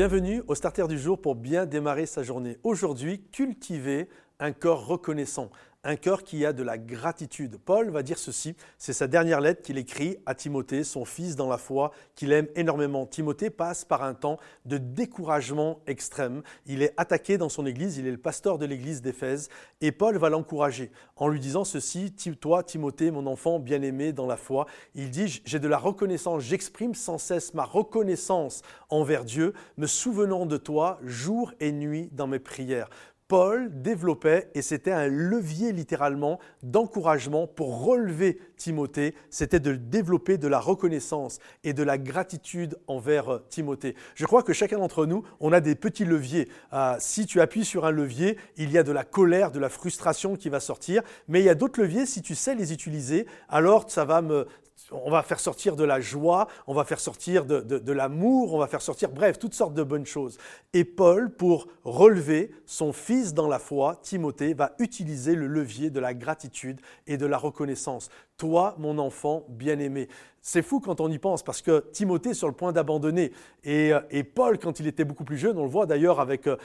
Bienvenue au Starter du jour pour bien démarrer sa journée. Aujourd'hui, cultiver un corps reconnaissant un cœur qui a de la gratitude. Paul va dire ceci, c'est sa dernière lettre qu'il écrit à Timothée, son fils dans la foi, qu'il aime énormément. Timothée passe par un temps de découragement extrême. Il est attaqué dans son église, il est le pasteur de l'église d'Éphèse, et Paul va l'encourager en lui disant ceci, toi Timothée, mon enfant bien-aimé dans la foi, il dit, j'ai de la reconnaissance, j'exprime sans cesse ma reconnaissance envers Dieu, me souvenant de toi jour et nuit dans mes prières. Paul développait, et c'était un levier littéralement d'encouragement pour relever Timothée, c'était de développer de la reconnaissance et de la gratitude envers euh, Timothée. Je crois que chacun d'entre nous, on a des petits leviers. Euh, si tu appuies sur un levier, il y a de la colère, de la frustration qui va sortir, mais il y a d'autres leviers, si tu sais les utiliser, alors ça va me, on va faire sortir de la joie, on va faire sortir de, l'amour, on va faire sortir, bref, toutes sortes de bonnes choses. Et Paul, pour relever son fils dans la foi, Timothée, va utiliser le levier de la gratitude et de la reconnaissance. Toi, mon enfant bien-aimé. C'est fou quand on y pense parce que Timothée est sur le point d'abandonner. Et, euh, Paul, quand il était beaucoup plus jeune, on le voit d'ailleurs avec euh,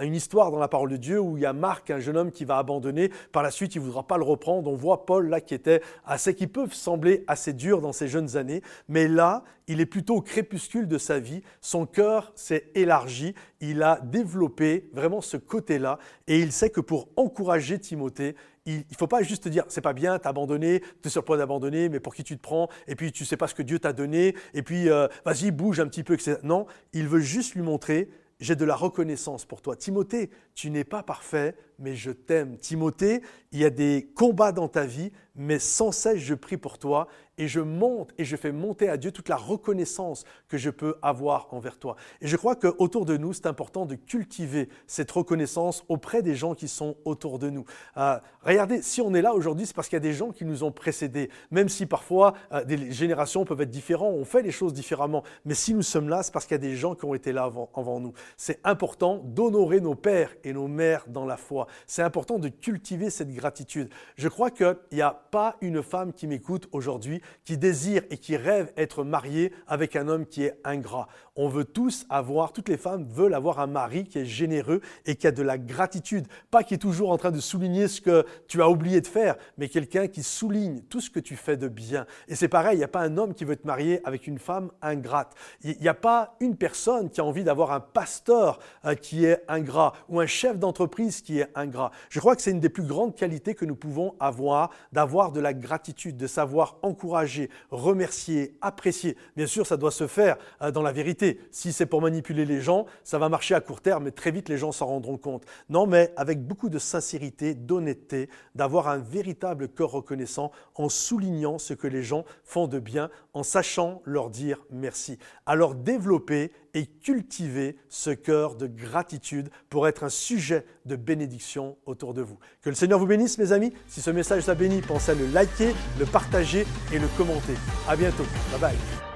une histoire dans la parole de Dieu où il y a Marc, un jeune homme qui va abandonner. Par la suite, il ne voudra pas le reprendre. On voit Paul là qui était assez, qui peut sembler assez dur dans ses jeunes années. Mais là, il est plutôt au crépuscule de sa vie. Son cœur s'est élargi. Il a développé vraiment ce côté-là. Et il sait que pour encourager Timothée, il ne faut pas juste dire c'est pas bien, t'as abandonné, tu es sur le point d'abandonner, mais pour qui tu te prends, et puis tu sais pas ce que Dieu t'a donné, et puis euh, vas-y, bouge un petit peu, etc. Non, il veut juste lui montrer j'ai de la reconnaissance pour toi. Timothée, tu n'es pas parfait, mais je t'aime. Timothée, il y a des combats dans ta vie, mais sans cesse je prie pour toi et je monte et je fais monter à Dieu toute la reconnaissance que je peux avoir envers toi. Et je crois qu'autour de nous, c'est important de cultiver cette reconnaissance auprès des gens qui sont autour de nous. Euh, regardez, si on est là aujourd'hui, c'est parce qu'il y a des gens qui nous ont précédés, même si parfois euh, des générations peuvent être différentes, on fait les choses différemment, mais si nous sommes là, c'est parce qu'il y a des gens qui ont été là avant, avant nous. C'est important d'honorer nos pères et nos mères dans la foi. C'est important de cultiver cette gratitude. Je crois qu'il n'y a pas une femme qui m'écoute aujourd'hui qui désire et qui rêve être mariée avec un homme qui est ingrat. On veut tous avoir, toutes les femmes veulent avoir un mari qui est généreux et qui a de la gratitude. Pas qui est toujours en train de souligner ce que tu as oublié de faire, mais quelqu'un qui souligne tout ce que tu fais de bien. Et c'est pareil, il n'y a pas un homme qui veut te marier avec une femme ingrate. Il n'y a pas une personne qui a envie d'avoir un pasteur euh, qui est ingrat ou un chef d'entreprise qui est ingrat. Je crois que c'est une des plus grandes qualités que nous pouvons avoir, d'avoir de la gratitude, de savoir encourager, remercier, apprécier. Bien sûr, ça doit se faire euh, dans la vérité. Si c'est pour manipuler les gens, ça va marcher à court terme, mais très vite les gens s'en rendront compte. Non, mais avec beaucoup de sincérité, d'honnêteté, d'avoir un véritable cœur reconnaissant en soulignant ce que les gens font de bien, en sachant leur dire merci. Alors développer et cultiver ce cœur de gratitude pour être un sujet de bénédiction autour de vous. Que le Seigneur vous bénisse, mes amis. Si ce message vous a béni, pensez à le liker, le partager et le commenter. À bientôt. Bye bye.